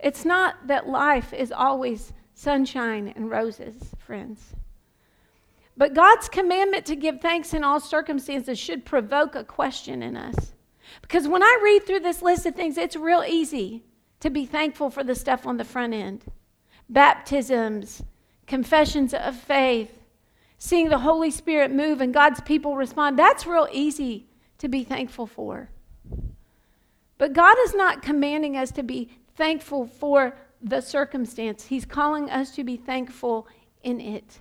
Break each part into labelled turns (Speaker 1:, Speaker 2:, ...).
Speaker 1: It's not that life is always sunshine and roses, friends. But God's commandment to give thanks in all circumstances should provoke a question in us. Because when I read through this list of things, it's real easy to be thankful for the stuff on the front end baptisms, confessions of faith, seeing the Holy Spirit move and God's people respond. That's real easy to be thankful for. But God is not commanding us to be thankful for the circumstance, He's calling us to be thankful in it.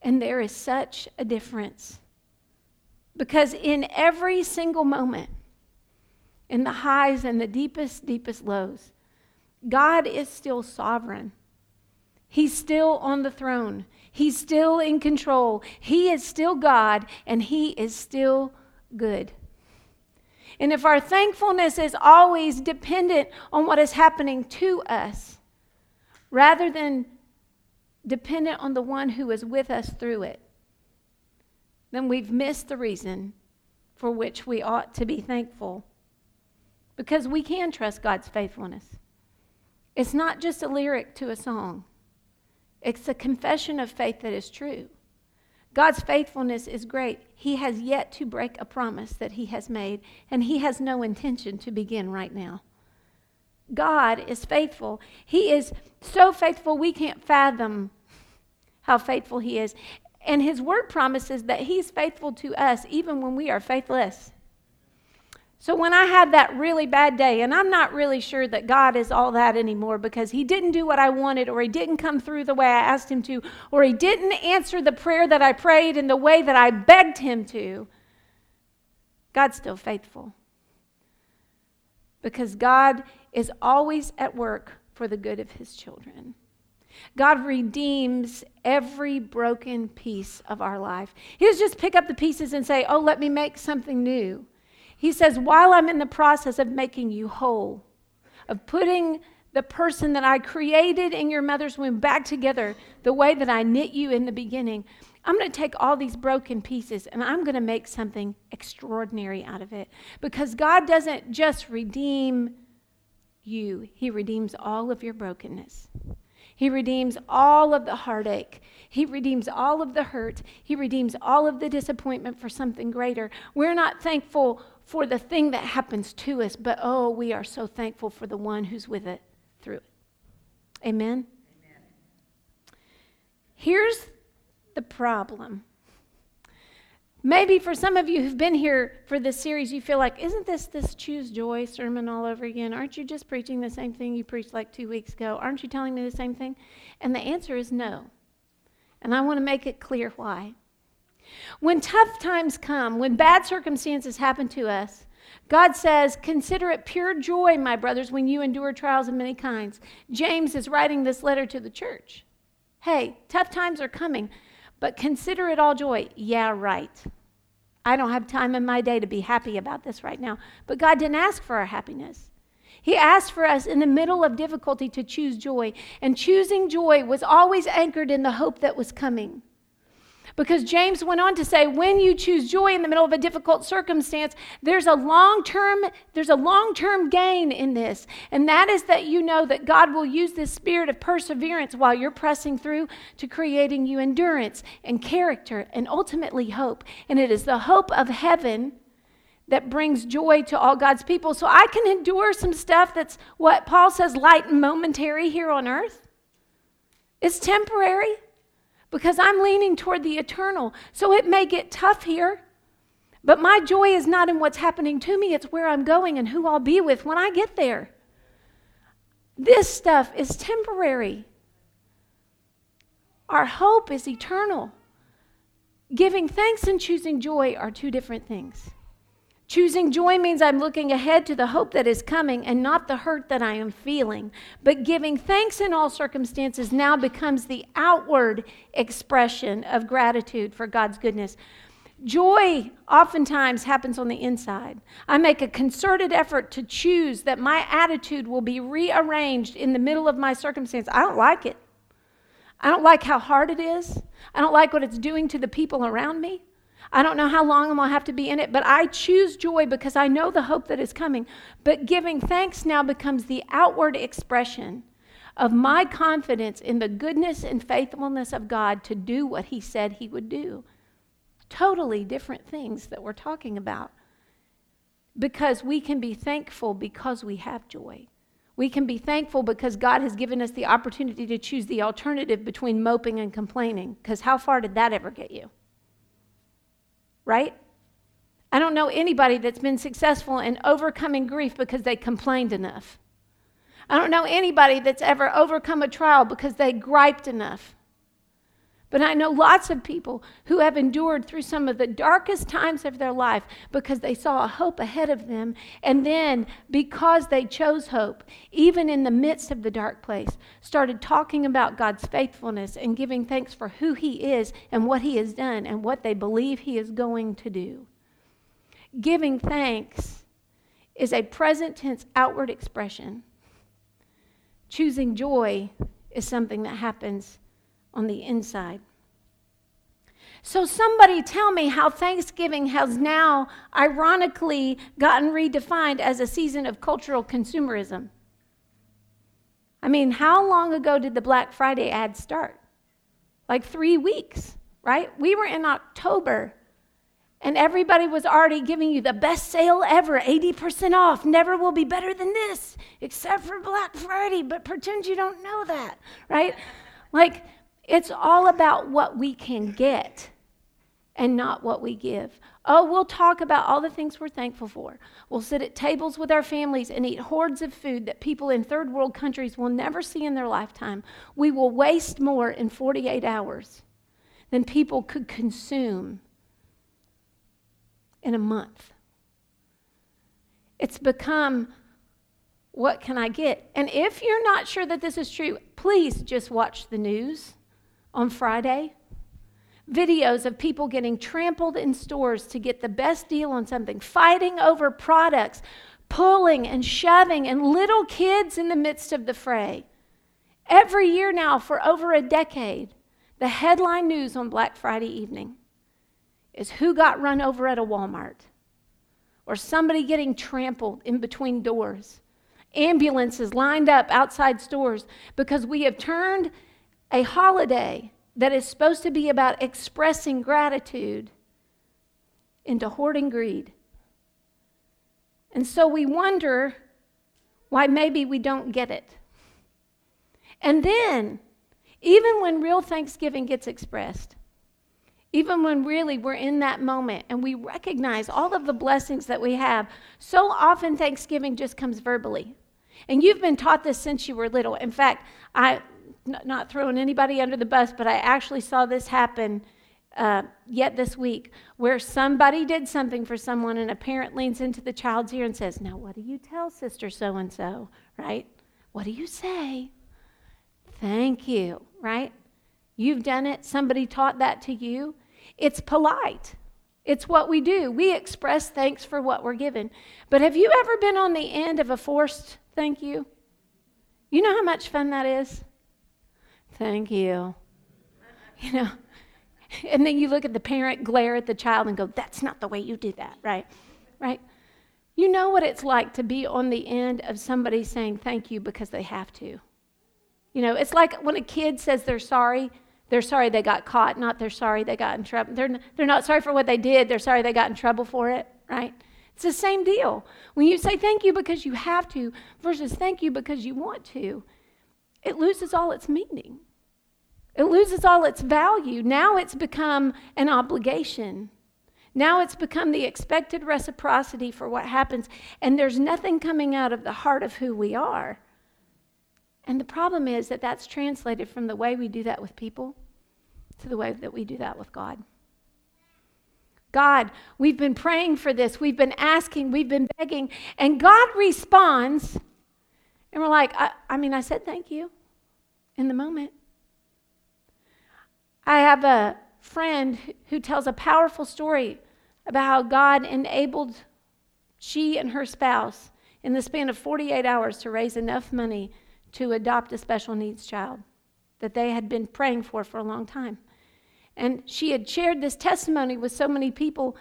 Speaker 1: And there is such a difference. Because in every single moment, in the highs and the deepest, deepest lows, God is still sovereign. He's still on the throne. He's still in control. He is still God, and He is still good. And if our thankfulness is always dependent on what is happening to us, rather than dependent on the one who is with us through it, then we've missed the reason for which we ought to be thankful. Because we can trust God's faithfulness. It's not just a lyric to a song, it's a confession of faith that is true. God's faithfulness is great. He has yet to break a promise that He has made, and He has no intention to begin right now. God is faithful. He is so faithful we can't fathom how faithful He is. And His word promises that He's faithful to us even when we are faithless. So when I had that really bad day, and I'm not really sure that God is all that anymore because He didn't do what I wanted, or He didn't come through the way I asked Him to, or He didn't answer the prayer that I prayed in the way that I begged Him to, God's still faithful. Because God is always at work for the good of His children. God redeems every broken piece of our life. He doesn't just pick up the pieces and say, Oh, let me make something new. He says, While I'm in the process of making you whole, of putting the person that I created in your mother's womb back together the way that I knit you in the beginning, I'm going to take all these broken pieces and I'm going to make something extraordinary out of it. Because God doesn't just redeem you, He redeems all of your brokenness. He redeems all of the heartache. He redeems all of the hurt. He redeems all of the disappointment for something greater. We're not thankful for the thing that happens to us, but oh, we are so thankful for the one who's with it through it. Amen? Amen. Here's the problem. Maybe for some of you who've been here for this series, you feel like, isn't this this choose joy sermon all over again? Aren't you just preaching the same thing you preached like two weeks ago? Aren't you telling me the same thing? And the answer is no. And I want to make it clear why. When tough times come, when bad circumstances happen to us, God says, Consider it pure joy, my brothers, when you endure trials of many kinds. James is writing this letter to the church. Hey, tough times are coming, but consider it all joy. Yeah, right. I don't have time in my day to be happy about this right now. But God didn't ask for our happiness. He asked for us in the middle of difficulty to choose joy. And choosing joy was always anchored in the hope that was coming. Because James went on to say, when you choose joy in the middle of a difficult circumstance, there's a long-term, there's a long-term gain in this. And that is that you know that God will use this spirit of perseverance while you're pressing through to creating you endurance and character and ultimately hope. And it is the hope of heaven that brings joy to all God's people. So I can endure some stuff that's what Paul says light and momentary here on earth. It's temporary because I'm leaning toward the eternal. So it may get tough here, but my joy is not in what's happening to me, it's where I'm going and who I'll be with when I get there. This stuff is temporary. Our hope is eternal. Giving thanks and choosing joy are two different things. Choosing joy means I'm looking ahead to the hope that is coming and not the hurt that I am feeling. But giving thanks in all circumstances now becomes the outward expression of gratitude for God's goodness. Joy oftentimes happens on the inside. I make a concerted effort to choose that my attitude will be rearranged in the middle of my circumstance. I don't like it. I don't like how hard it is. I don't like what it's doing to the people around me. I don't know how long I'm going to have to be in it, but I choose joy because I know the hope that is coming. But giving thanks now becomes the outward expression of my confidence in the goodness and faithfulness of God to do what He said He would do. Totally different things that we're talking about. Because we can be thankful because we have joy. We can be thankful because God has given us the opportunity to choose the alternative between moping and complaining. Because how far did that ever get you? Right? I don't know anybody that's been successful in overcoming grief because they complained enough. I don't know anybody that's ever overcome a trial because they griped enough. But I know lots of people who have endured through some of the darkest times of their life because they saw a hope ahead of them. And then, because they chose hope, even in the midst of the dark place, started talking about God's faithfulness and giving thanks for who He is and what He has done and what they believe He is going to do. Giving thanks is a present tense outward expression Choosing joy is something that happens on the inside. So, somebody tell me how Thanksgiving has now ironically gotten redefined as a season of cultural consumerism. I mean, how long ago did the Black Friday ad start? Like three weeks, right? We were in October and everybody was already giving you the best sale ever 80% off. Never will be better than this, except for Black Friday, but pretend you don't know that, right? Like, it's all about what we can get and not what we give. Oh, we'll talk about all the things we're thankful for. We'll sit at tables with our families and eat hordes of food that people in third world countries will never see in their lifetime. We will waste more in 48 hours than people could consume in a month. It's become what can I get? And if you're not sure that this is true, please just watch the news on Friday. Videos of people getting trampled in stores to get the best deal on something, fighting over products, pulling and shoving, and little kids in the midst of the fray. Every year now, for over a decade, the headline news on Black Friday evening is who got run over at a Walmart or somebody getting trampled in between doors, ambulances lined up outside stores because we have turned a holiday that is supposed to be about expressing gratitude into hoarding greed. And so we wonder why maybe we don't get it. And then, even when real thanksgiving gets expressed, even when really we're in that moment and we recognize all of the blessings that we have, so often Thanksgiving just comes verbally. And you've been taught this since you were little. In fact, I, not throwing anybody under the bus, but I actually saw this happen uh, yet this week where somebody did something for someone and a parent leans into the child's ear and says, Now, what do you tell sister so and so, right? What do you say? Thank you, right? You've done it. Somebody taught that to you. It's polite. It's what we do. We express thanks for what we're given. But have you ever been on the end of a forced thank you? You know how much fun that is? Thank you. You know, and then you look at the parent, glare at the child, and go, That's not the way you do that, right? Right? You know what it's like to be on the end of somebody saying thank you because they have to. You know, it's like when a kid says they're sorry they're sorry they got caught, not they're sorry they got in trouble. They're, they're not sorry for what they did, they're sorry they got in trouble for it, right? It's the same deal. When you say thank you because you have to versus thank you because you want to, it loses all its meaning. It loses all its value. Now it's become an obligation. Now it's become the expected reciprocity for what happens, and there's nothing coming out of the heart of who we are. And the problem is that that's translated from the way we do that with people to the way that we do that with God. God, we've been praying for this, we've been asking, we've been begging, and God responds, and we're like, I, I mean, I said thank you in the moment. I have a friend who tells a powerful story about how God enabled she and her spouse in the span of 48 hours to raise enough money to adopt a special needs child that they had been praying for for a long time. And she had shared this testimony with so many people.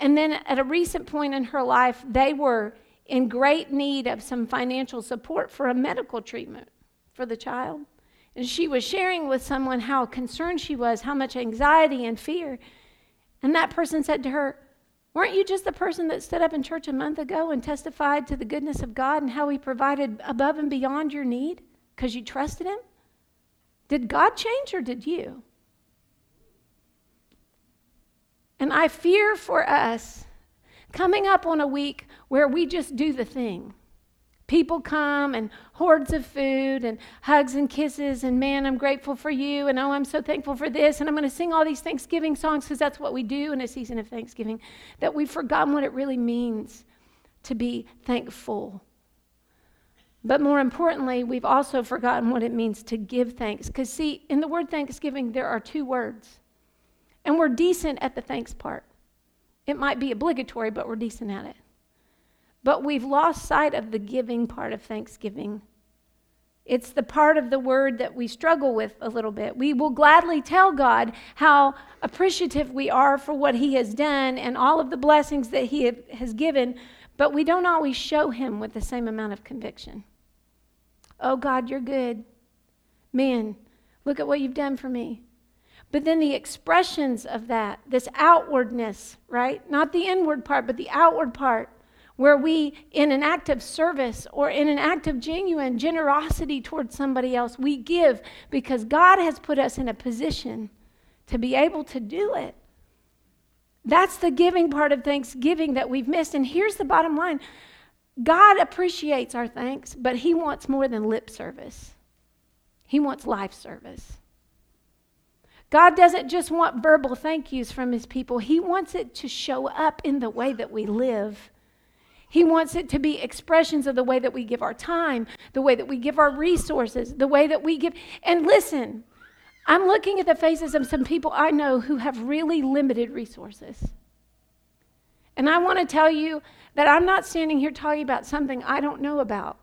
Speaker 1: And then at a recent point in her life, they were in great need of some financial support for a medical treatment for the child. And she was sharing with someone how concerned she was, how much anxiety and fear. And that person said to her, Weren't you just the person that stood up in church a month ago and testified to the goodness of God and how He provided above and beyond your need because you trusted Him? Did God change or did you? And I fear for us coming up on a week where we just do the thing. People come and hordes of food and hugs and kisses, and man, I'm grateful for you, and oh, I'm so thankful for this, and I'm going to sing all these Thanksgiving songs because that's what we do in a season of Thanksgiving, that we've forgotten what it really means to be thankful. But more importantly, we've also forgotten what it means to give thanks. Because, see, in the word thanksgiving, there are two words. And we're decent at the thanks part. It might be obligatory, but we're decent at it. But we've lost sight of the giving part of Thanksgiving. It's the part of the word that we struggle with a little bit. We will gladly tell God how appreciative we are for what He has done and all of the blessings that He has given, but we don't always show Him with the same amount of conviction. Oh, God, you're good. Man, look at what you've done for me. But then the expressions of that, this outwardness, right? Not the inward part, but the outward part where we, in an act of service or in an act of genuine generosity towards somebody else, we give because God has put us in a position to be able to do it. That's the giving part of Thanksgiving that we've missed. And here's the bottom line God appreciates our thanks, but He wants more than lip service, He wants life service. God doesn't just want verbal thank yous from His people, He wants it to show up in the way that we live he wants it to be expressions of the way that we give our time, the way that we give our resources, the way that we give. And listen, I'm looking at the faces of some people I know who have really limited resources. And I want to tell you that I'm not standing here talking about something I don't know about.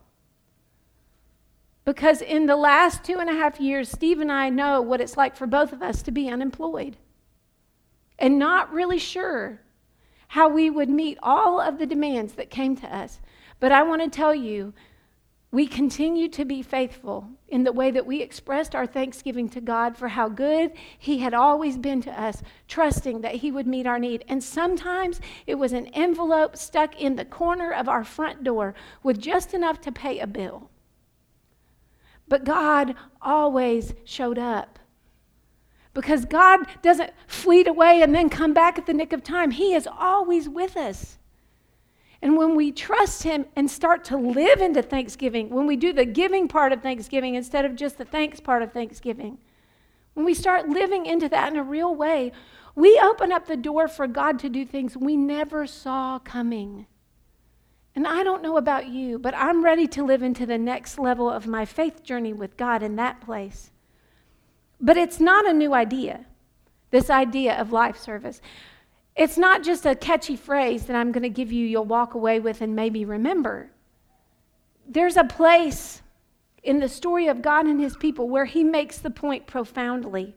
Speaker 1: Because in the last two and a half years, Steve and I know what it's like for both of us to be unemployed and not really sure how we would meet all of the demands that came to us. But I want to tell you, we continue to be faithful in the way that we expressed our thanksgiving to God for how good He had always been to us, trusting that He would meet our need. And sometimes it was an envelope stuck in the corner of our front door with just enough to pay a bill. But God always showed up. Because God doesn't fleet away and then come back at the nick of time. He is always with us. And when we trust Him and start to live into Thanksgiving, when we do the giving part of Thanksgiving instead of just the thanks part of Thanksgiving, when we start living into that in a real way, we open up the door for God to do things we never saw coming. And I don't know about you, but I'm ready to live into the next level of my faith journey with God in that place. But it's not a new idea, this idea of life service. It's not just a catchy phrase that I'm going to give you, you'll walk away with and maybe remember. There's a place in the story of God and his people where he makes the point profoundly.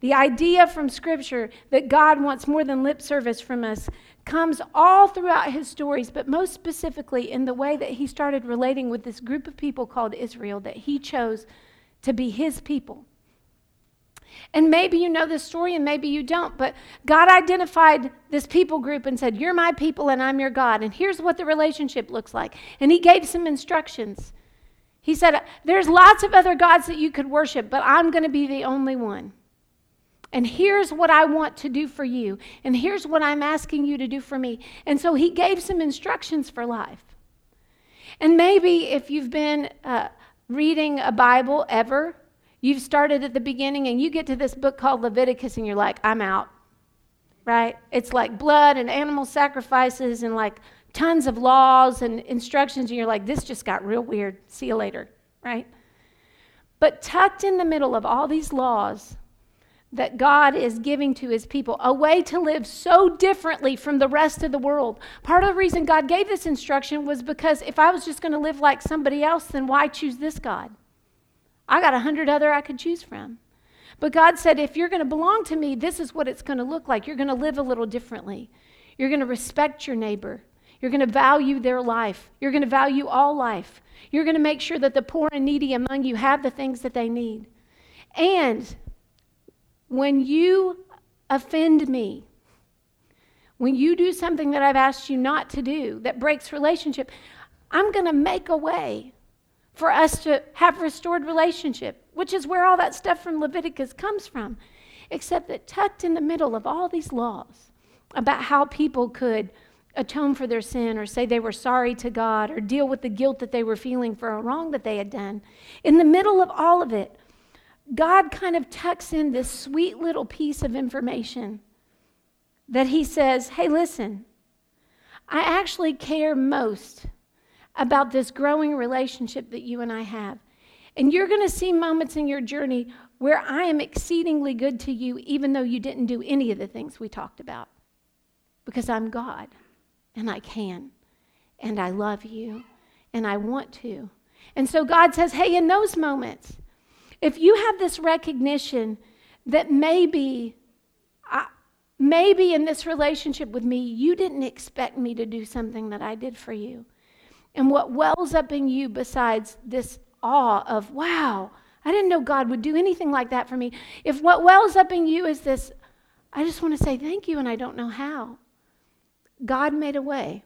Speaker 1: The idea from Scripture that God wants more than lip service from us comes all throughout his stories, but most specifically in the way that he started relating with this group of people called Israel that he chose to be his people. And maybe you know this story and maybe you don't, but God identified this people group and said, You're my people and I'm your God. And here's what the relationship looks like. And He gave some instructions. He said, There's lots of other gods that you could worship, but I'm going to be the only one. And here's what I want to do for you. And here's what I'm asking you to do for me. And so He gave some instructions for life. And maybe if you've been uh, reading a Bible ever, You've started at the beginning and you get to this book called Leviticus and you're like, I'm out. Right? It's like blood and animal sacrifices and like tons of laws and instructions. And you're like, this just got real weird. See you later. Right? But tucked in the middle of all these laws that God is giving to his people, a way to live so differently from the rest of the world. Part of the reason God gave this instruction was because if I was just going to live like somebody else, then why choose this God? I got a hundred other I could choose from. But God said, if you're going to belong to me, this is what it's going to look like. You're going to live a little differently. You're going to respect your neighbor. You're going to value their life. You're going to value all life. You're going to make sure that the poor and needy among you have the things that they need. And when you offend me, when you do something that I've asked you not to do that breaks relationship, I'm going to make a way for us to have restored relationship, which is where all that stuff from Leviticus comes from. Except that tucked in the middle of all these laws about how people could atone for their sin or say they were sorry to God or deal with the guilt that they were feeling for a wrong that they had done. In the middle of all of it, God kind of tucks in this sweet little piece of information that He says, hey, listen, I actually care most about this growing relationship that you and I have. And you're going to see moments in your journey where I am exceedingly good to you, even though you didn't do any of the things we talked about. Because I'm God and I can, and I love you, and I want to. And so God says, hey, in those moments, if you have this recognition that maybe, maybe in this relationship with me, you didn't expect me to do something that I did for you. And what wells up in you besides this awe of, wow, I didn't know God would do anything like that for me. If what wells up in you is this, I just want to say thank you and I don't know how. God made a way.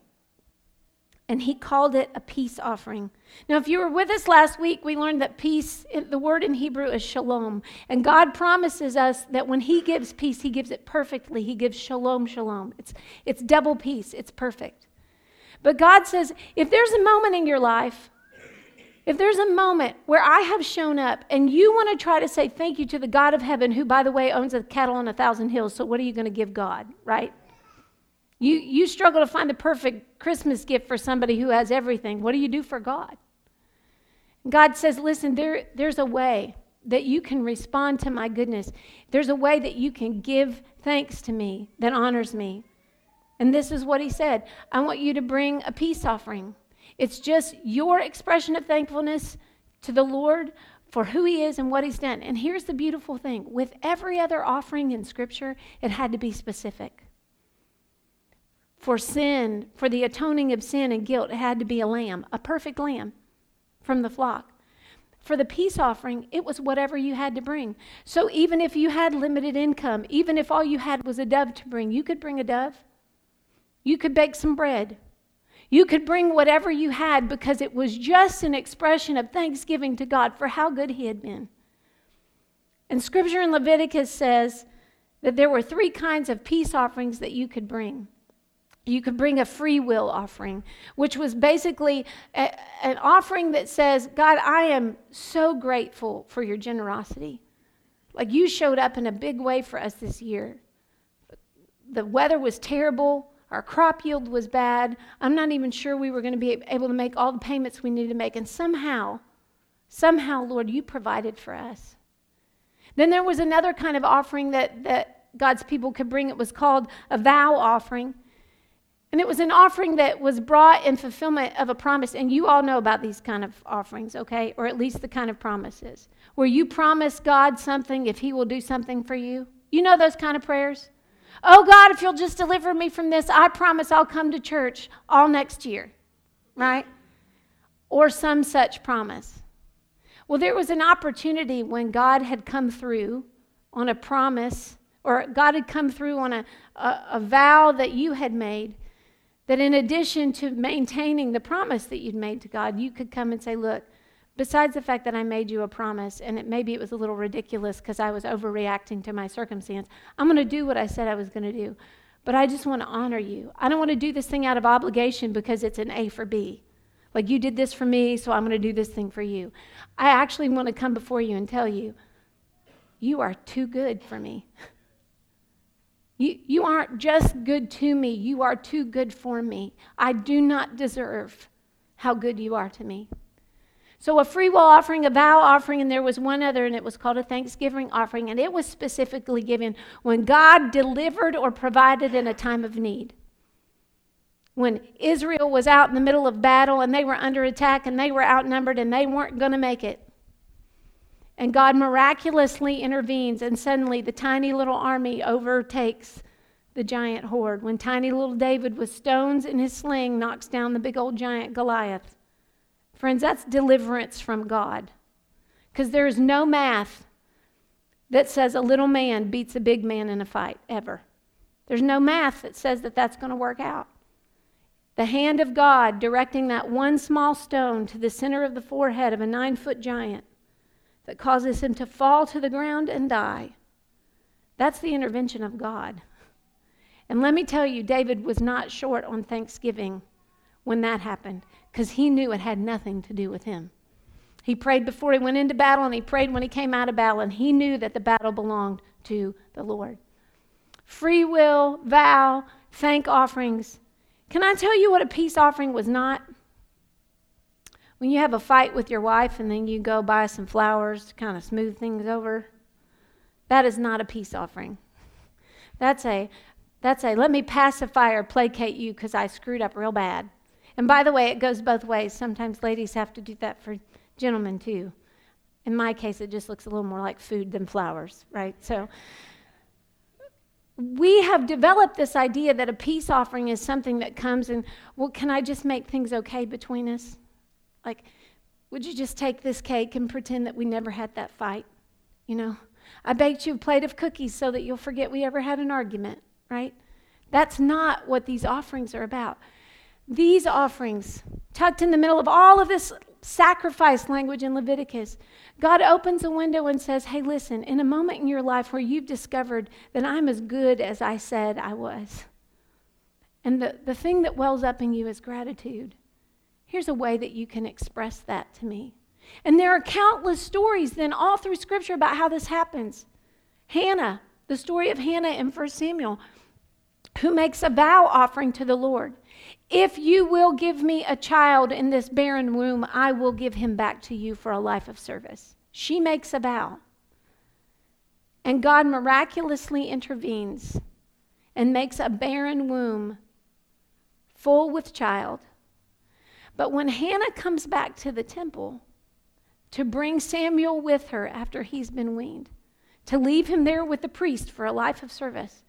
Speaker 1: And he called it a peace offering. Now, if you were with us last week, we learned that peace, the word in Hebrew is shalom. And God promises us that when he gives peace, he gives it perfectly. He gives shalom, shalom. It's, it's double peace, it's perfect. But God says if there's a moment in your life, if there's a moment where I have shown up and you want to try to say thank you to the God of heaven, who, by the way, owns a cattle on a thousand hills, so what are you going to give God, right? You, you struggle to find the perfect Christmas gift for somebody who has everything. What do you do for God? God says, listen, there, there's a way that you can respond to my goodness. There's a way that you can give thanks to me that honors me. And this is what he said I want you to bring a peace offering. It's just your expression of thankfulness to the Lord for who he is and what he's done. And here's the beautiful thing with every other offering in Scripture, it had to be specific for sin, for the atoning of sin and guilt, it had to be a lamb, a perfect lamb from the flock. For the peace offering, it was whatever you had to bring. So even if you had limited income, even if all you had was a dove to bring, you could bring a dove. You could bake some bread. You could bring whatever you had because it was just an expression of thanksgiving to God for how good He had been. And scripture in Leviticus says that there were three kinds of peace offerings that you could bring you could bring a free will offering, which was basically a, an offering that says, God, I am so grateful for your generosity. Like you showed up in a big way for us this year. The weather was terrible. Our crop yield was bad. I'm not even sure we were going to be able to make all the payments we needed to make. And somehow, somehow, Lord, you provided for us. Then there was another kind of offering that, that God's people could bring. It was called a vow offering. And it was an offering that was brought in fulfillment of a promise. And you all know about these kind of offerings, okay? Or at least the kind of promises where you promise God something if He will do something for you. You know those kind of prayers? Oh God, if you'll just deliver me from this, I promise I'll come to church all next year, right? Or some such promise. Well, there was an opportunity when God had come through on a promise, or God had come through on a, a, a vow that you had made that in addition to maintaining the promise that you'd made to God, you could come and say, Look, besides the fact that I made you a promise, and it, maybe it was a little ridiculous because I was overreacting to my circumstance, I'm going to do what I said I was going to do. But I just want to honor you. I don't want to do this thing out of obligation because it's an A for B. Like you did this for me, so I'm going to do this thing for you. I actually want to come before you and tell you, you are too good for me. You, you aren't just good to me, you are too good for me. I do not deserve how good you are to me. So, a free will offering, a vow offering, and there was one other, and it was called a thanksgiving offering, and it was specifically given when God delivered or provided in a time of need. When Israel was out in the middle of battle and they were under attack and they were outnumbered and they weren't going to make it. And God miraculously intervenes, and suddenly the tiny little army overtakes the giant horde. When tiny little David, with stones in his sling, knocks down the big old giant Goliath. Friends, that's deliverance from God. Because there is no math that says a little man beats a big man in a fight, ever. There's no math that says that that's going to work out. The hand of God directing that one small stone to the center of the forehead of a nine foot giant that causes him to fall to the ground and die. That's the intervention of God. And let me tell you, David was not short on Thanksgiving when that happened because he knew it had nothing to do with him. He prayed before he went into battle and he prayed when he came out of battle, and he knew that the battle belonged to the Lord. Free will, vow, thank offerings. Can I tell you what a peace offering was not? When you have a fight with your wife and then you go buy some flowers to kind of smooth things over, that is not a peace offering. That's a that's a let me pacify or placate you because I screwed up real bad. And by the way, it goes both ways. Sometimes ladies have to do that for gentlemen too. In my case, it just looks a little more like food than flowers, right? So we have developed this idea that a peace offering is something that comes and, well, can I just make things okay between us? Like, would you just take this cake and pretend that we never had that fight? You know, I baked you a plate of cookies so that you'll forget we ever had an argument right? That's not what these offerings are about. These offerings, tucked in the middle of all of this sacrifice language in Leviticus, God opens a window and says, Hey, listen, in a moment in your life where you've discovered that I'm as good as I said I was, and the, the thing that wells up in you is gratitude, here's a way that you can express that to me. And there are countless stories then all through Scripture about how this happens. Hannah, the story of Hannah in 1 Samuel, who makes a vow offering to the Lord. If you will give me a child in this barren womb, I will give him back to you for a life of service. She makes a vow. And God miraculously intervenes and makes a barren womb full with child. But when Hannah comes back to the temple to bring Samuel with her after he's been weaned, to leave him there with the priest for a life of service.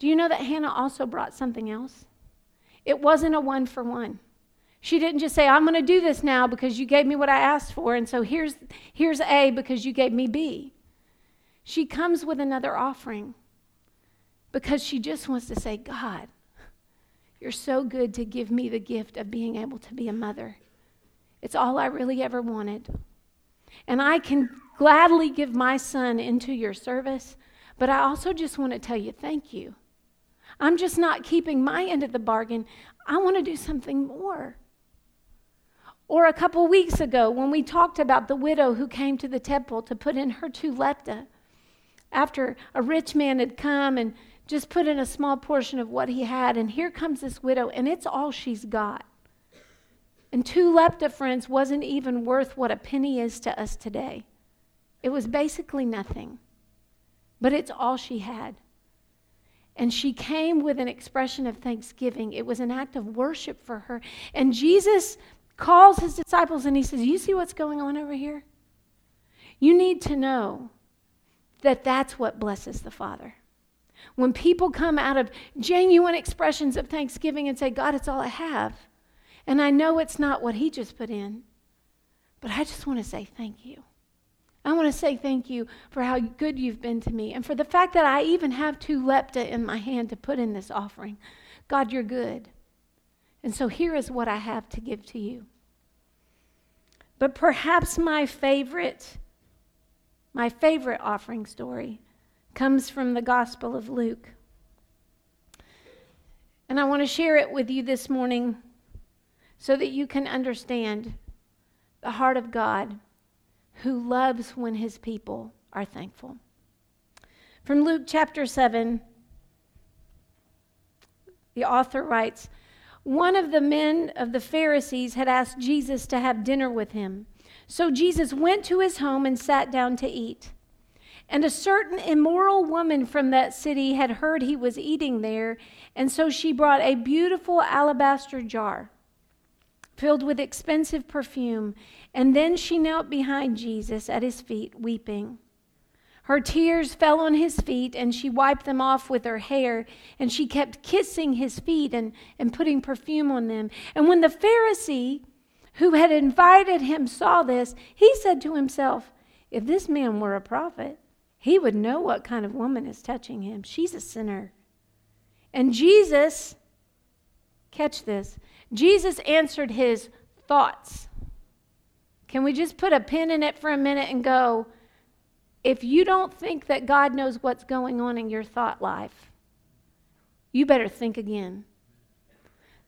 Speaker 1: Do you know that Hannah also brought something else? It wasn't a one for one. She didn't just say, I'm going to do this now because you gave me what I asked for, and so here's, here's A because you gave me B. She comes with another offering because she just wants to say, God, you're so good to give me the gift of being able to be a mother. It's all I really ever wanted. And I can gladly give my son into your service, but I also just want to tell you thank you. I'm just not keeping my end of the bargain. I want to do something more. Or a couple weeks ago, when we talked about the widow who came to the temple to put in her two lepta, after a rich man had come and just put in a small portion of what he had, and here comes this widow, and it's all she's got. And two lepta, friends, wasn't even worth what a penny is to us today. It was basically nothing, but it's all she had. And she came with an expression of thanksgiving. It was an act of worship for her. And Jesus calls his disciples and he says, You see what's going on over here? You need to know that that's what blesses the Father. When people come out of genuine expressions of thanksgiving and say, God, it's all I have. And I know it's not what he just put in, but I just want to say thank you. I want to say thank you for how good you've been to me and for the fact that I even have two lepta in my hand to put in this offering. God, you're good. And so here is what I have to give to you. But perhaps my favorite, my favorite offering story comes from the Gospel of Luke. And I want to share it with you this morning so that you can understand the heart of God who loves when his people are thankful. From Luke chapter 7, the author writes One of the men of the Pharisees had asked Jesus to have dinner with him. So Jesus went to his home and sat down to eat. And a certain immoral woman from that city had heard he was eating there, and so she brought a beautiful alabaster jar filled with expensive perfume, and then she knelt behind Jesus at his feet, weeping. Her tears fell on his feet, and she wiped them off with her hair, and she kept kissing his feet and, and putting perfume on them. And when the Pharisee who had invited him saw this, he said to himself, If this man were a prophet, he would know what kind of woman is touching him. She's a sinner. And Jesus, catch this, Jesus answered his thoughts. Can we just put a pin in it for a minute and go, if you don't think that God knows what's going on in your thought life, you better think again.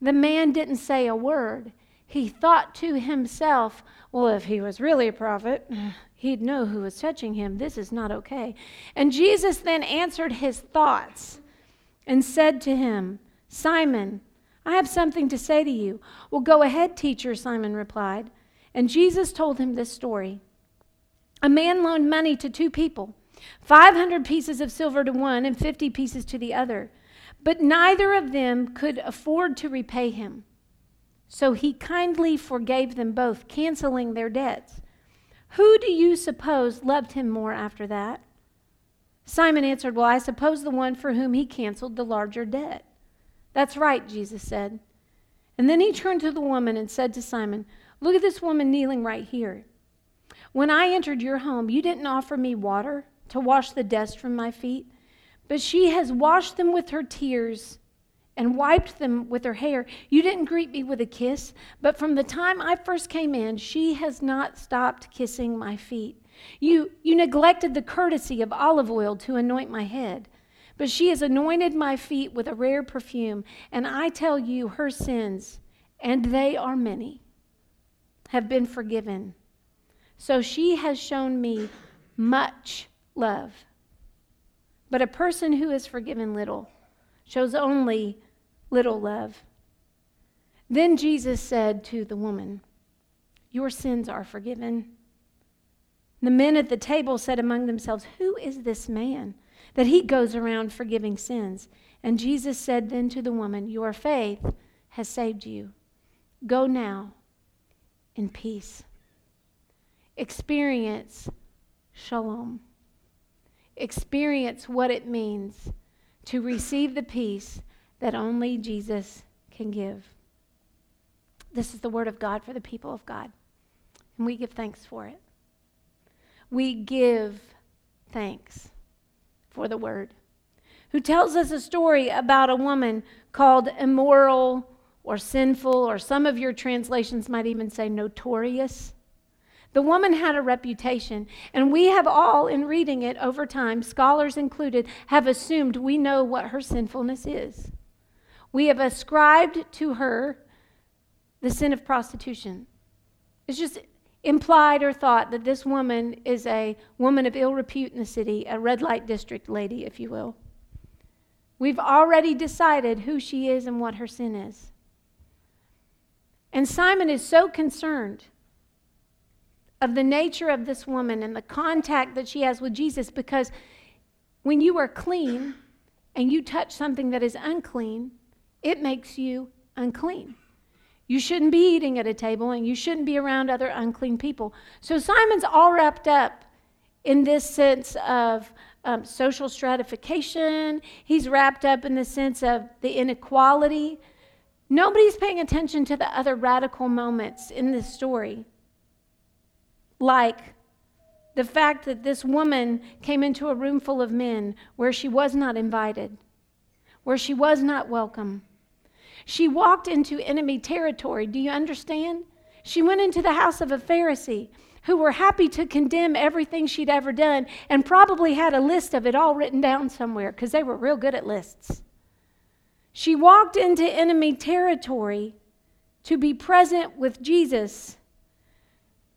Speaker 1: The man didn't say a word. He thought to himself, well, if he was really a prophet, he'd know who was touching him. This is not okay. And Jesus then answered his thoughts and said to him, Simon, I have something to say to you. Well, go ahead, teacher, Simon replied. And Jesus told him this story. A man loaned money to two people 500 pieces of silver to one and 50 pieces to the other. But neither of them could afford to repay him. So he kindly forgave them both, canceling their debts. Who do you suppose loved him more after that? Simon answered, Well, I suppose the one for whom he canceled the larger debt. That's right, Jesus said. And then he turned to the woman and said to Simon, Look at this woman kneeling right here. When I entered your home, you didn't offer me water to wash the dust from my feet, but she has washed them with her tears and wiped them with her hair. You didn't greet me with a kiss, but from the time I first came in, she has not stopped kissing my feet. You, you neglected the courtesy of olive oil to anoint my head, but she has anointed my feet with a rare perfume, and I tell you, her sins, and they are many, have been forgiven. So she has shown me much love. But a person who is forgiven little shows only little love. Then Jesus said to the woman, Your sins are forgiven. The men at the table said among themselves, Who is this man that he goes around forgiving sins? And Jesus said then to the woman, Your faith has saved you. Go now in peace experience shalom. Experience what it means to receive the peace that only Jesus can give. This is the word of God for the people of God, and we give thanks for it. We give thanks for the word. Who tells us a story about a woman called immoral or sinful, or some of your translations might even say notorious. The woman had a reputation, and we have all, in reading it over time, scholars included, have assumed we know what her sinfulness is. We have ascribed to her the sin of prostitution. It's just implied or thought that this woman is a woman of ill repute in the city, a red light district lady, if you will. We've already decided who she is and what her sin is. And Simon is so concerned of the nature of this woman and the contact that she has with Jesus because when you are clean and you touch something that is unclean, it makes you unclean. You shouldn't be eating at a table and you shouldn't be around other unclean people. So Simon's all wrapped up in this sense of um, social stratification, he's wrapped up in the sense of the inequality. Nobody's paying attention to the other radical moments in this story like the fact that this woman came into a room full of men where she was not invited, where she was not welcome. She walked into enemy territory. Do you understand? She went into the house of a Pharisee who were happy to condemn everything she'd ever done and probably had a list of it all written down somewhere because they were real good at lists. She walked into enemy territory to be present with Jesus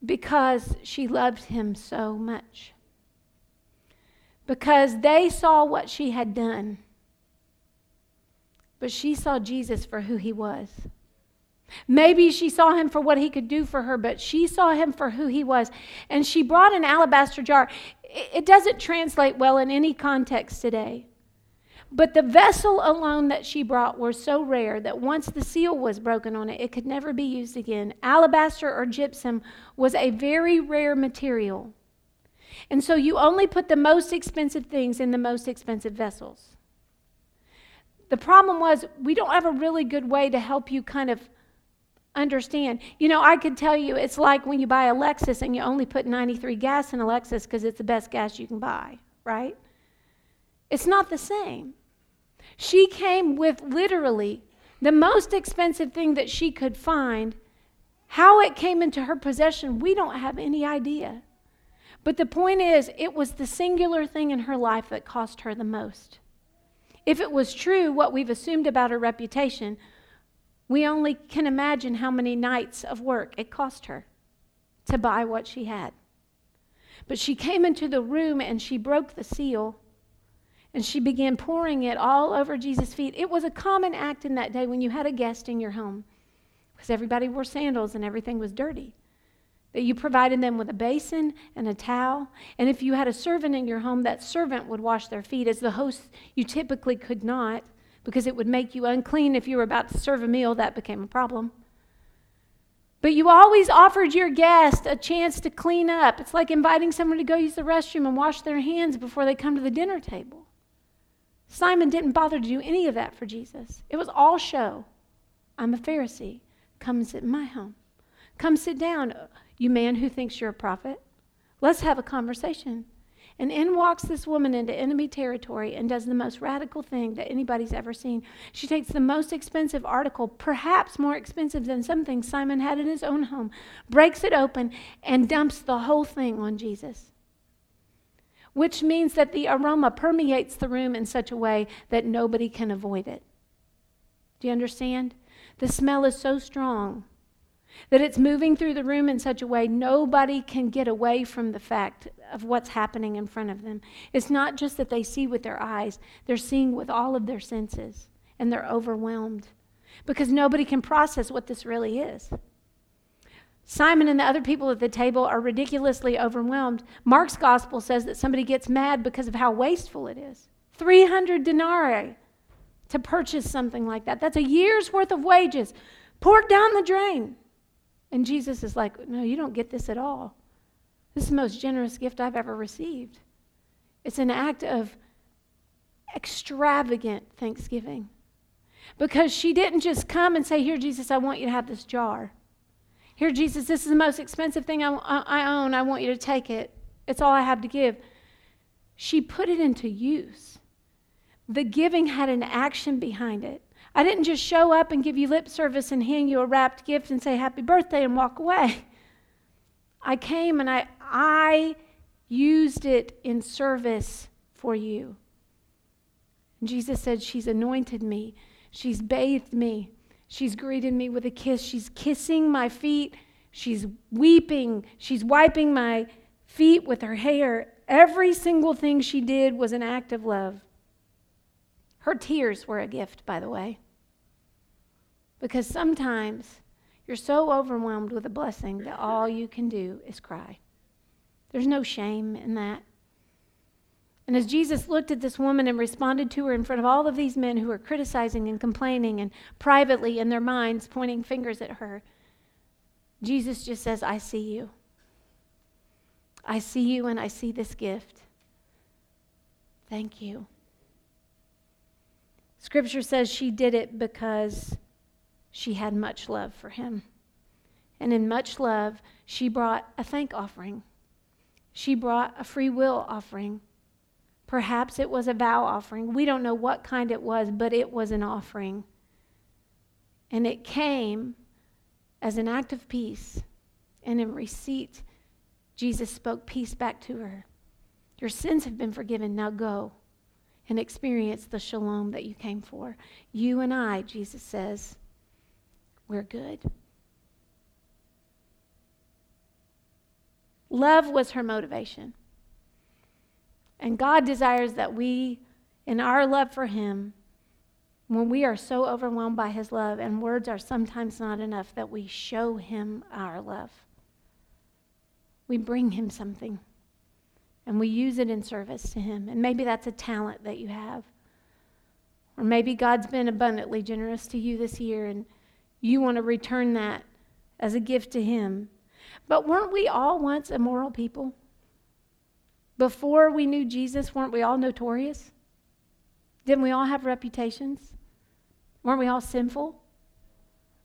Speaker 1: because she loved him so much. Because they saw what she had done, but she saw Jesus for who he was. Maybe she saw him for what he could do for her, but she saw him for who he was. And she brought an alabaster jar. It doesn't translate well in any context today. But the vessel alone that she brought were so rare that once the seal was broken on it, it could never be used again. Alabaster or gypsum was a very rare material. And so you only put the most expensive things in the most expensive vessels. The problem was, we don't have a really good way to help you kind of understand. You know, I could tell you it's like when you buy a Lexus and you only put 93 gas in a Lexus because it's the best gas you can buy, right? It's not the same. She came with literally the most expensive thing that she could find. How it came into her possession, we don't have any idea. But the point is, it was the singular thing in her life that cost her the most. If it was true, what we've assumed about her reputation, we only can imagine how many nights of work it cost her to buy what she had. But she came into the room and she broke the seal and she began pouring it all over Jesus' feet. It was a common act in that day when you had a guest in your home because everybody wore sandals and everything was dirty. That you provided them with a basin and a towel. And if you had a servant in your home, that servant would wash their feet. As the host, you typically could not because it would make you unclean if you were about to serve a meal. That became a problem. But you always offered your guest a chance to clean up. It's like inviting someone to go use the restroom and wash their hands before they come to the dinner table. Simon didn't bother to do any of that for Jesus. It was all show. I'm a Pharisee. Come sit in my home. Come sit down, you man who thinks you're a prophet. Let's have a conversation. And in walks this woman into enemy territory and does the most radical thing that anybody's ever seen. She takes the most expensive article, perhaps more expensive than something Simon had in his own home, breaks it open, and dumps the whole thing on Jesus which means that the aroma permeates the room in such a way that nobody can avoid it. Do you understand? The smell is so strong that it's moving through the room in such a way nobody can get away from the fact of what's happening in front of them. It's not just that they see with their eyes, they're seeing with all of their senses, and they're overwhelmed because nobody can process what this really is. Simon and the other people at the table are ridiculously overwhelmed. Mark's gospel says that somebody gets mad because of how wasteful it is. 300 denarii to purchase something like that. That's a year's worth of wages poured down the drain. And Jesus is like, No, you don't get this at all. This is the most generous gift I've ever received. It's an act of extravagant thanksgiving. Because she didn't just come and say, Here, Jesus, I want you to have this jar. Here, Jesus, this is the most expensive thing I, I own. I want you to take it. It's all I have to give. She put it into use. The giving had an action behind it. I didn't just show up and give you lip service and hand you a wrapped gift and say happy birthday and walk away. I came and I, I used it in service for you. And Jesus said, She's anointed me, she's bathed me, She's greeted me with a kiss. She's kissing my feet. She's weeping. She's wiping my feet with her hair. Every single thing she did was an act of love. Her tears were a gift, by the way. Because sometimes you're so overwhelmed with a blessing that all you can do is cry. There's no shame in that. And as Jesus looked at this woman and responded to her in front of all of these men who were criticizing and complaining and privately in their minds pointing fingers at her, Jesus just says, I see you. I see you and I see this gift. Thank you. Scripture says she did it because she had much love for him. And in much love, she brought a thank offering. She brought a free will offering. Perhaps it was a vow offering. We don't know what kind it was, but it was an offering. And it came as an act of peace. And in receipt, Jesus spoke peace back to her. Your sins have been forgiven. Now go and experience the shalom that you came for. You and I, Jesus says, we're good. Love was her motivation. And God desires that we, in our love for Him, when we are so overwhelmed by His love, and words are sometimes not enough, that we show Him our love. We bring Him something and we use it in service to Him. And maybe that's a talent that you have. Or maybe God's been abundantly generous to you this year and you want to return that as a gift to Him. But weren't we all once immoral people? Before we knew Jesus, weren't we all notorious? Didn't we all have reputations? Weren't we all sinful?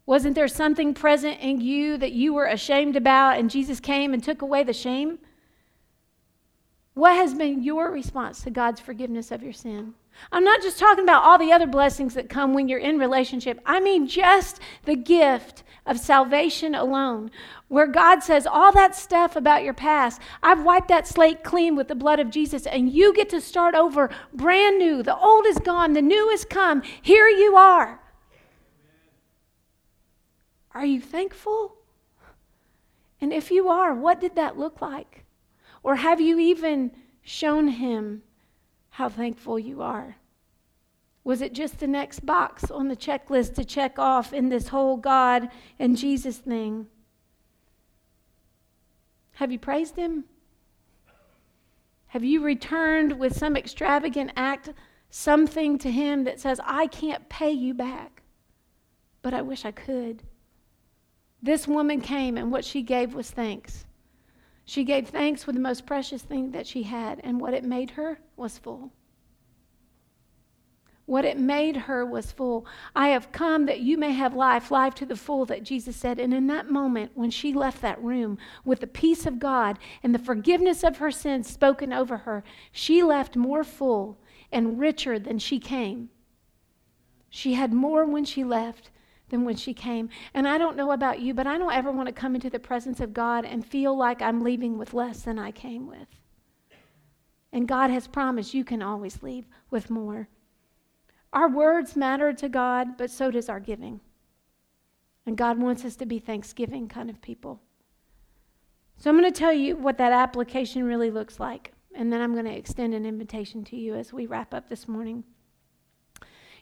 Speaker 1: Wasn't there something present in you that you were ashamed about and Jesus came and took away the shame? What has been your response to God's forgiveness of your sin? I'm not just talking about all the other blessings that come when you're in relationship. I mean just the gift of salvation alone, where God says all that stuff about your past, I've wiped that slate clean with the blood of Jesus, and you get to start over brand new. The old is gone, the new has come. Here you are. Are you thankful? And if you are, what did that look like? Or have you even shown him how thankful you are? Was it just the next box on the checklist to check off in this whole God and Jesus thing? Have you praised him? Have you returned with some extravagant act something to him that says, I can't pay you back, but I wish I could? This woman came, and what she gave was thanks. She gave thanks with the most precious thing that she had, and what it made her was full. What it made her was full. I have come that you may have life, life to the full, that Jesus said. And in that moment, when she left that room with the peace of God and the forgiveness of her sins spoken over her, she left more full and richer than she came. She had more when she left than when she came. And I don't know about you, but I don't ever want to come into the presence of God and feel like I'm leaving with less than I came with. And God has promised you can always leave with more. Our words matter to God, but so does our giving. And God wants us to be thanksgiving kind of people. So I'm going to tell you what that application really looks like. And then I'm going to extend an invitation to you as we wrap up this morning.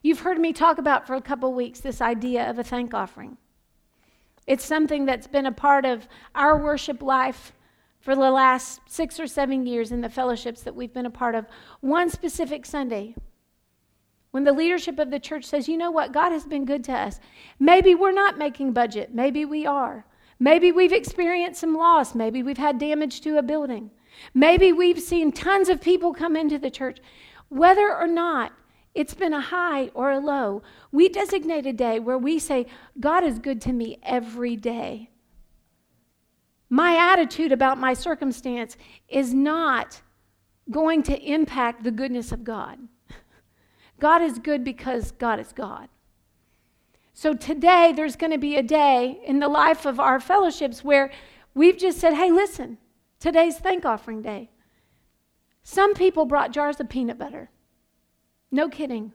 Speaker 1: You've heard me talk about for a couple weeks this idea of a thank offering. It's something that's been a part of our worship life for the last six or seven years in the fellowships that we've been a part of. One specific Sunday, when the leadership of the church says, you know what, God has been good to us. Maybe we're not making budget, maybe we are. Maybe we've experienced some loss, maybe we've had damage to a building. Maybe we've seen tons of people come into the church. Whether or not it's been a high or a low. We designate a day where we say, God is good to me every day. My attitude about my circumstance is not going to impact the goodness of God. God is good because God is God. So today, there's going to be a day in the life of our fellowships where we've just said, hey, listen, today's thank offering day. Some people brought jars of peanut butter. No kidding.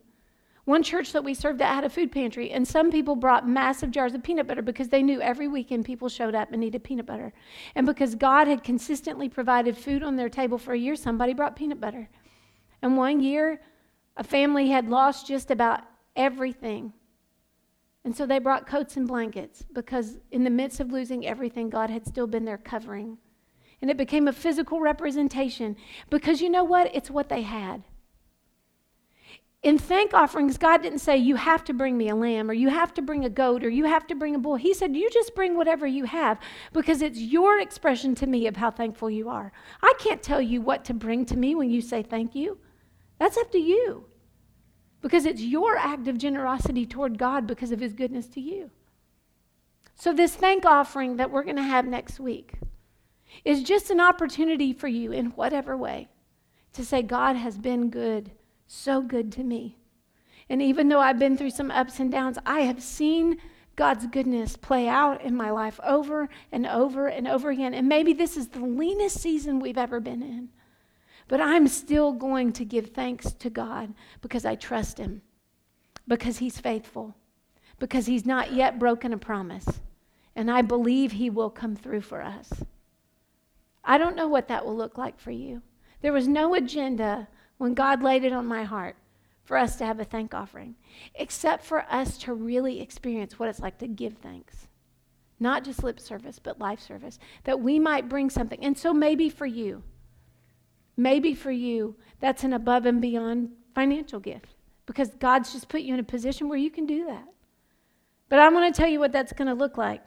Speaker 1: One church that we served at had a food pantry, and some people brought massive jars of peanut butter because they knew every weekend people showed up and needed peanut butter. And because God had consistently provided food on their table for a year, somebody brought peanut butter. And one year, a family had lost just about everything. And so they brought coats and blankets because, in the midst of losing everything, God had still been there covering. And it became a physical representation because you know what? It's what they had. In thank offerings, God didn't say, You have to bring me a lamb, or you have to bring a goat, or you have to bring a bull. He said, You just bring whatever you have because it's your expression to me of how thankful you are. I can't tell you what to bring to me when you say thank you. That's up to you because it's your act of generosity toward God because of his goodness to you. So, this thank offering that we're going to have next week is just an opportunity for you in whatever way to say, God has been good so good to me. And even though I've been through some ups and downs, I have seen God's goodness play out in my life over and over and over again. And maybe this is the leanest season we've ever been in. But I'm still going to give thanks to God because I trust Him, because He's faithful, because He's not yet broken a promise. And I believe He will come through for us. I don't know what that will look like for you. There was no agenda when God laid it on my heart for us to have a thank offering, except for us to really experience what it's like to give thanks. Not just lip service, but life service, that we might bring something. And so maybe for you, maybe for you, that's an above and beyond financial gift because God's just put you in a position where you can do that. But I want to tell you what that's going to look like.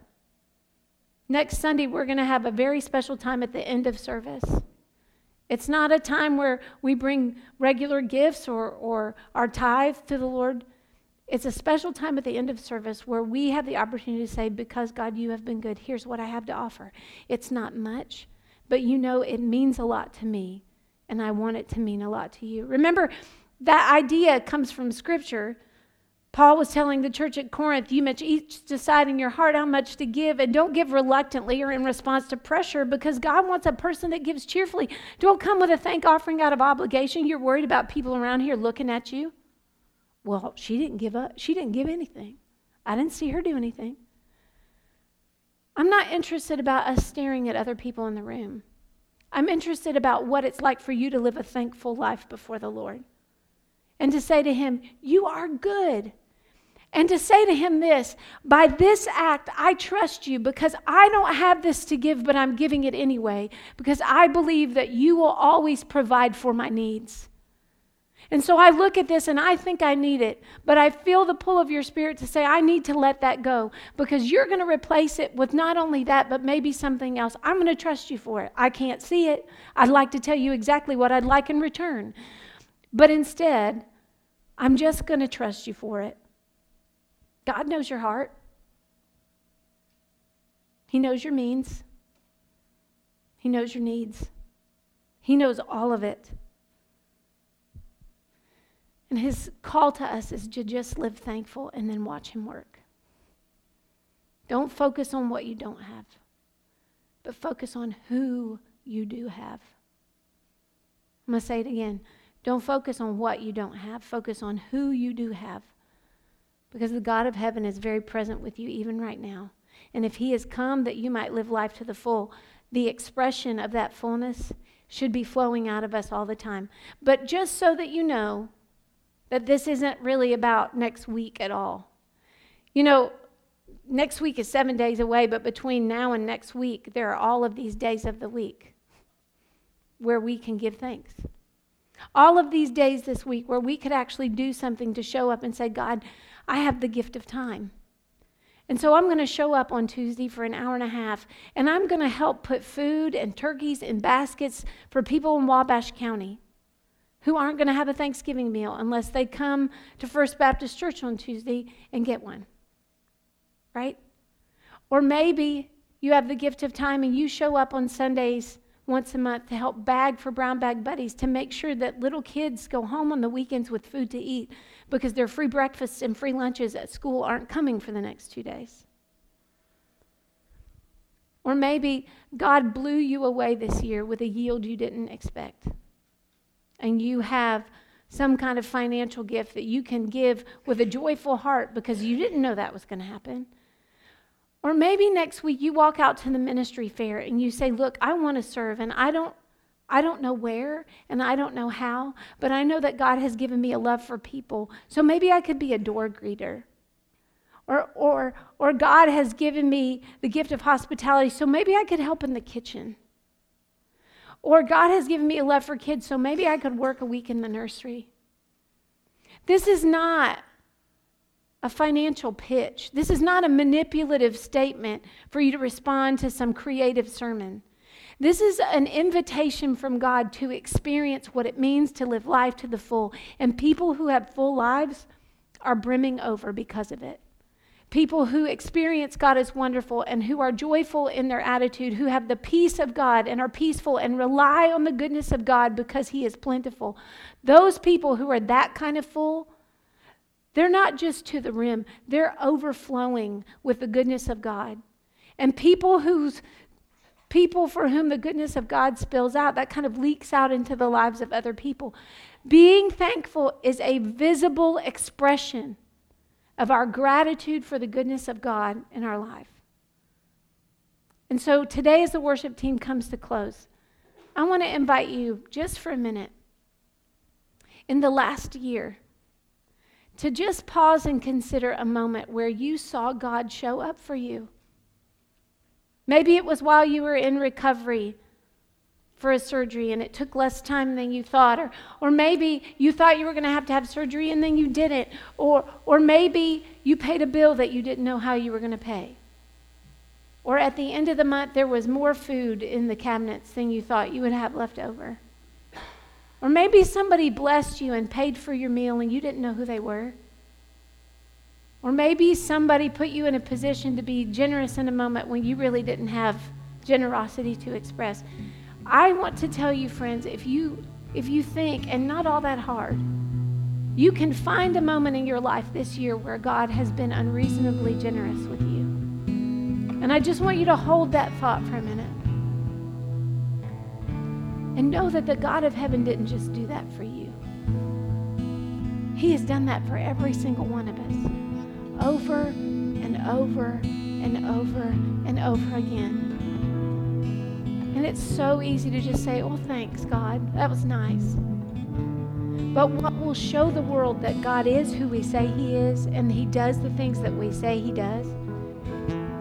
Speaker 1: Next Sunday, we're going to have a very special time at the end of service. It's not a time where we bring regular gifts or, or our tithe to the Lord. It's a special time at the end of service where we have the opportunity to say, Because God, you have been good, here's what I have to offer. It's not much, but you know it means a lot to me, and I want it to mean a lot to you. Remember, that idea comes from Scripture. Paul was telling the church at Corinth, you must each decide in your heart how much to give, and don't give reluctantly or in response to pressure because God wants a person that gives cheerfully. Don't come with a thank offering out of obligation. You're worried about people around here looking at you. Well, she didn't give up. She didn't give anything. I didn't see her do anything. I'm not interested about us staring at other people in the room. I'm interested about what it's like for you to live a thankful life before the Lord and to say to him, You are good. And to say to him this, by this act, I trust you because I don't have this to give, but I'm giving it anyway, because I believe that you will always provide for my needs. And so I look at this and I think I need it, but I feel the pull of your spirit to say, I need to let that go because you're going to replace it with not only that, but maybe something else. I'm going to trust you for it. I can't see it. I'd like to tell you exactly what I'd like in return. But instead, I'm just going to trust you for it. God knows your heart, He knows your means, He knows your needs, He knows all of it. And His call to us is to just live thankful and then watch Him work. Don't focus on what you don't have, but focus on who you do have. I'm going to say it again. Don't focus on what you don't have, focus on who you do have. Because the God of heaven is very present with you even right now. And if He has come that you might live life to the full, the expression of that fullness should be flowing out of us all the time. But just so that you know that this isn't really about next week at all. You know, next week is seven days away, but between now and next week, there are all of these days of the week where we can give thanks. All of these days this week where we could actually do something to show up and say, God, I have the gift of time. And so I'm going to show up on Tuesday for an hour and a half, and I'm going to help put food and turkeys in baskets for people in Wabash County who aren't going to have a Thanksgiving meal unless they come to First Baptist Church on Tuesday and get one. Right? Or maybe you have the gift of time and you show up on Sundays once a month to help bag for Brown Bag Buddies to make sure that little kids go home on the weekends with food to eat because their free breakfasts and free lunches at school aren't coming for the next two days. Or maybe God blew you away this year with a yield you didn't expect. And you have some kind of financial gift that you can give with a joyful heart because you didn't know that was going to happen. Or maybe next week you walk out to the ministry fair and you say, "Look, I want to serve and I don't I don't know where and I don't know how, but I know that God has given me a love for people. So maybe I could be a door greeter. Or, or, or God has given me the gift of hospitality, so maybe I could help in the kitchen. Or God has given me a love for kids, so maybe I could work a week in the nursery. This is not a financial pitch. This is not a manipulative statement for you to respond to some creative sermon. This is an invitation from God to experience what it means to live life to the full. And people who have full lives are brimming over because of it. People who experience God as wonderful and who are joyful in their attitude, who have the peace of God and are peaceful and rely on the goodness of God because He is plentiful. Those people who are that kind of full they're not just to the rim, they're overflowing with the goodness of God. And people whose people for whom the goodness of God spills out, that kind of leaks out into the lives of other people. Being thankful is a visible expression of our gratitude for the goodness of God in our life. And so today, as the worship team comes to close, I want to invite you just for a minute. In the last year, to just pause and consider a moment where you saw God show up for you. Maybe it was while you were in recovery for a surgery and it took less time than you thought or or maybe you thought you were going to have to have surgery and then you didn't or or maybe you paid a bill that you didn't know how you were going to pay. Or at the end of the month there was more food in the cabinets than you thought you would have left over. Or maybe somebody blessed you and paid for your meal and you didn't know who they were or maybe somebody put you in a position to be generous in a moment when you really didn't have generosity to express I want to tell you, friends, if you if you think, and not all that hard, you can find a moment in your life this year where God has been unreasonably generous with you. And I just want you to hold that thought for a minute. And know that the God of heaven didn't just do that for you. He has done that for every single one of us. Over and over and over and over again. And it's so easy to just say, oh, thanks, God. That was nice. But what will show the world that God is who we say He is and He does the things that we say He does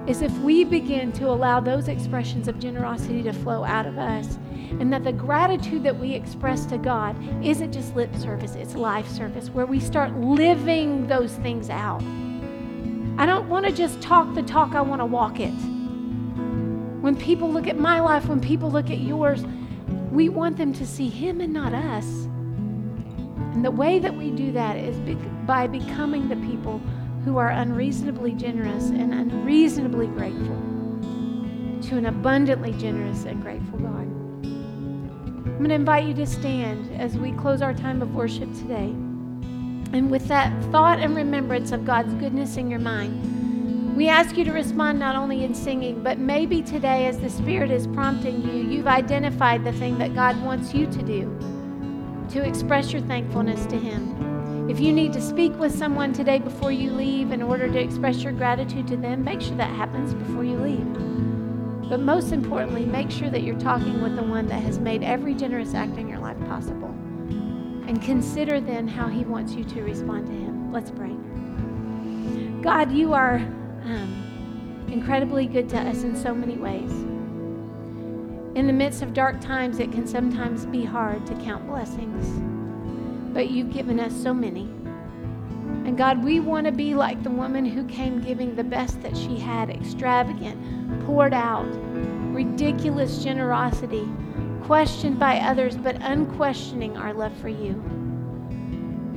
Speaker 1: is if we begin to allow those expressions of generosity to flow out of us and that the gratitude that we express to God isn't just lip service, it's life service where we start living those things out. I don't want to just talk the talk, I want to walk it. When people look at my life, when people look at yours, we want them to see Him and not us. And the way that we do that is by becoming the people who are unreasonably generous and unreasonably grateful to an abundantly generous and grateful God. I'm going to invite you to stand as we close our time of worship today. And with that thought and remembrance of God's goodness in your mind, we ask you to respond not only in singing, but maybe today, as the Spirit is prompting you, you've identified the thing that God wants you to do to express your thankfulness to Him. If you need to speak with someone today before you leave in order to express your gratitude to them, make sure that happens before you leave. But most importantly, make sure that you're talking with the one that has made every generous act in your life possible. And consider then how He wants you to respond to Him. Let's pray. God, you are um, incredibly good to us in so many ways. In the midst of dark times, it can sometimes be hard to count blessings, but you've given us so many. And God, we want to be like the woman who came giving the best that she had, extravagant, poured out, ridiculous generosity, questioned by others, but unquestioning our love for you.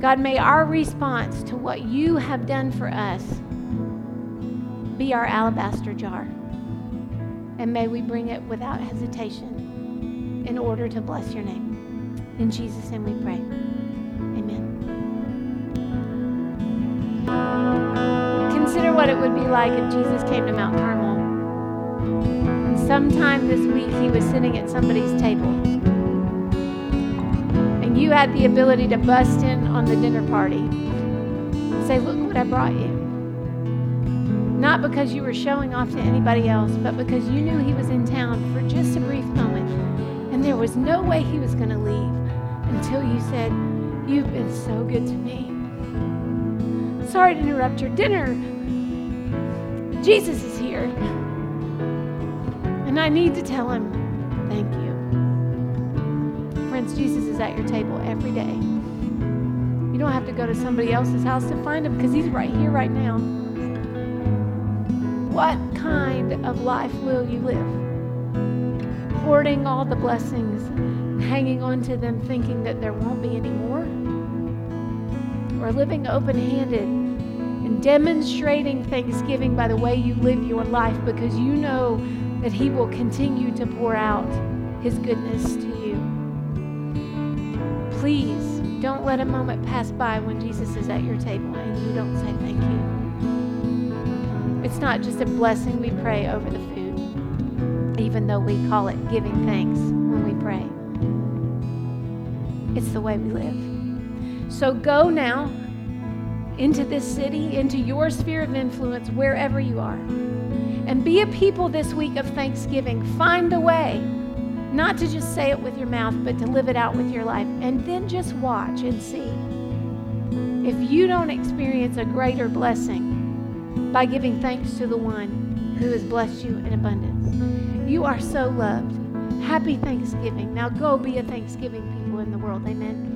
Speaker 1: God, may our response to what you have done for us be our alabaster jar. And may we bring it without hesitation in order to bless your name. In Jesus' name we pray. Amen. Consider what it would be like if Jesus came to Mount Carmel. Sometime this week he was sitting at somebody's table. And you had the ability to bust in on the dinner party and say, Look what I brought you. Not because you were showing off to anybody else, but because you knew he was in town for just a brief moment. And there was no way he was going to leave until you said, You've been so good to me. Sorry to interrupt your dinner. Jesus is here. And I need to tell him, Thank you. Friends, Jesus is at your table every day. You don't have to go to somebody else's house to find him because he's right here, right now. What kind of life will you live? Hoarding all the blessings, hanging on to them, thinking that there won't be any more? Or living open handed and demonstrating thanksgiving by the way you live your life because you know that He will continue to pour out His goodness to you? Please don't let a moment pass by when Jesus is at your table and you don't say thank you. It's not just a blessing we pray over the food, even though we call it giving thanks when we pray. It's the way we live. So go now into this city, into your sphere of influence, wherever you are. And be a people this week of thanksgiving. Find a way, not to just say it with your mouth, but to live it out with your life. And then just watch and see. If you don't experience a greater blessing, by giving thanks to the one who has blessed you in abundance. You are so loved. Happy Thanksgiving. Now go be a Thanksgiving people in the world. Amen.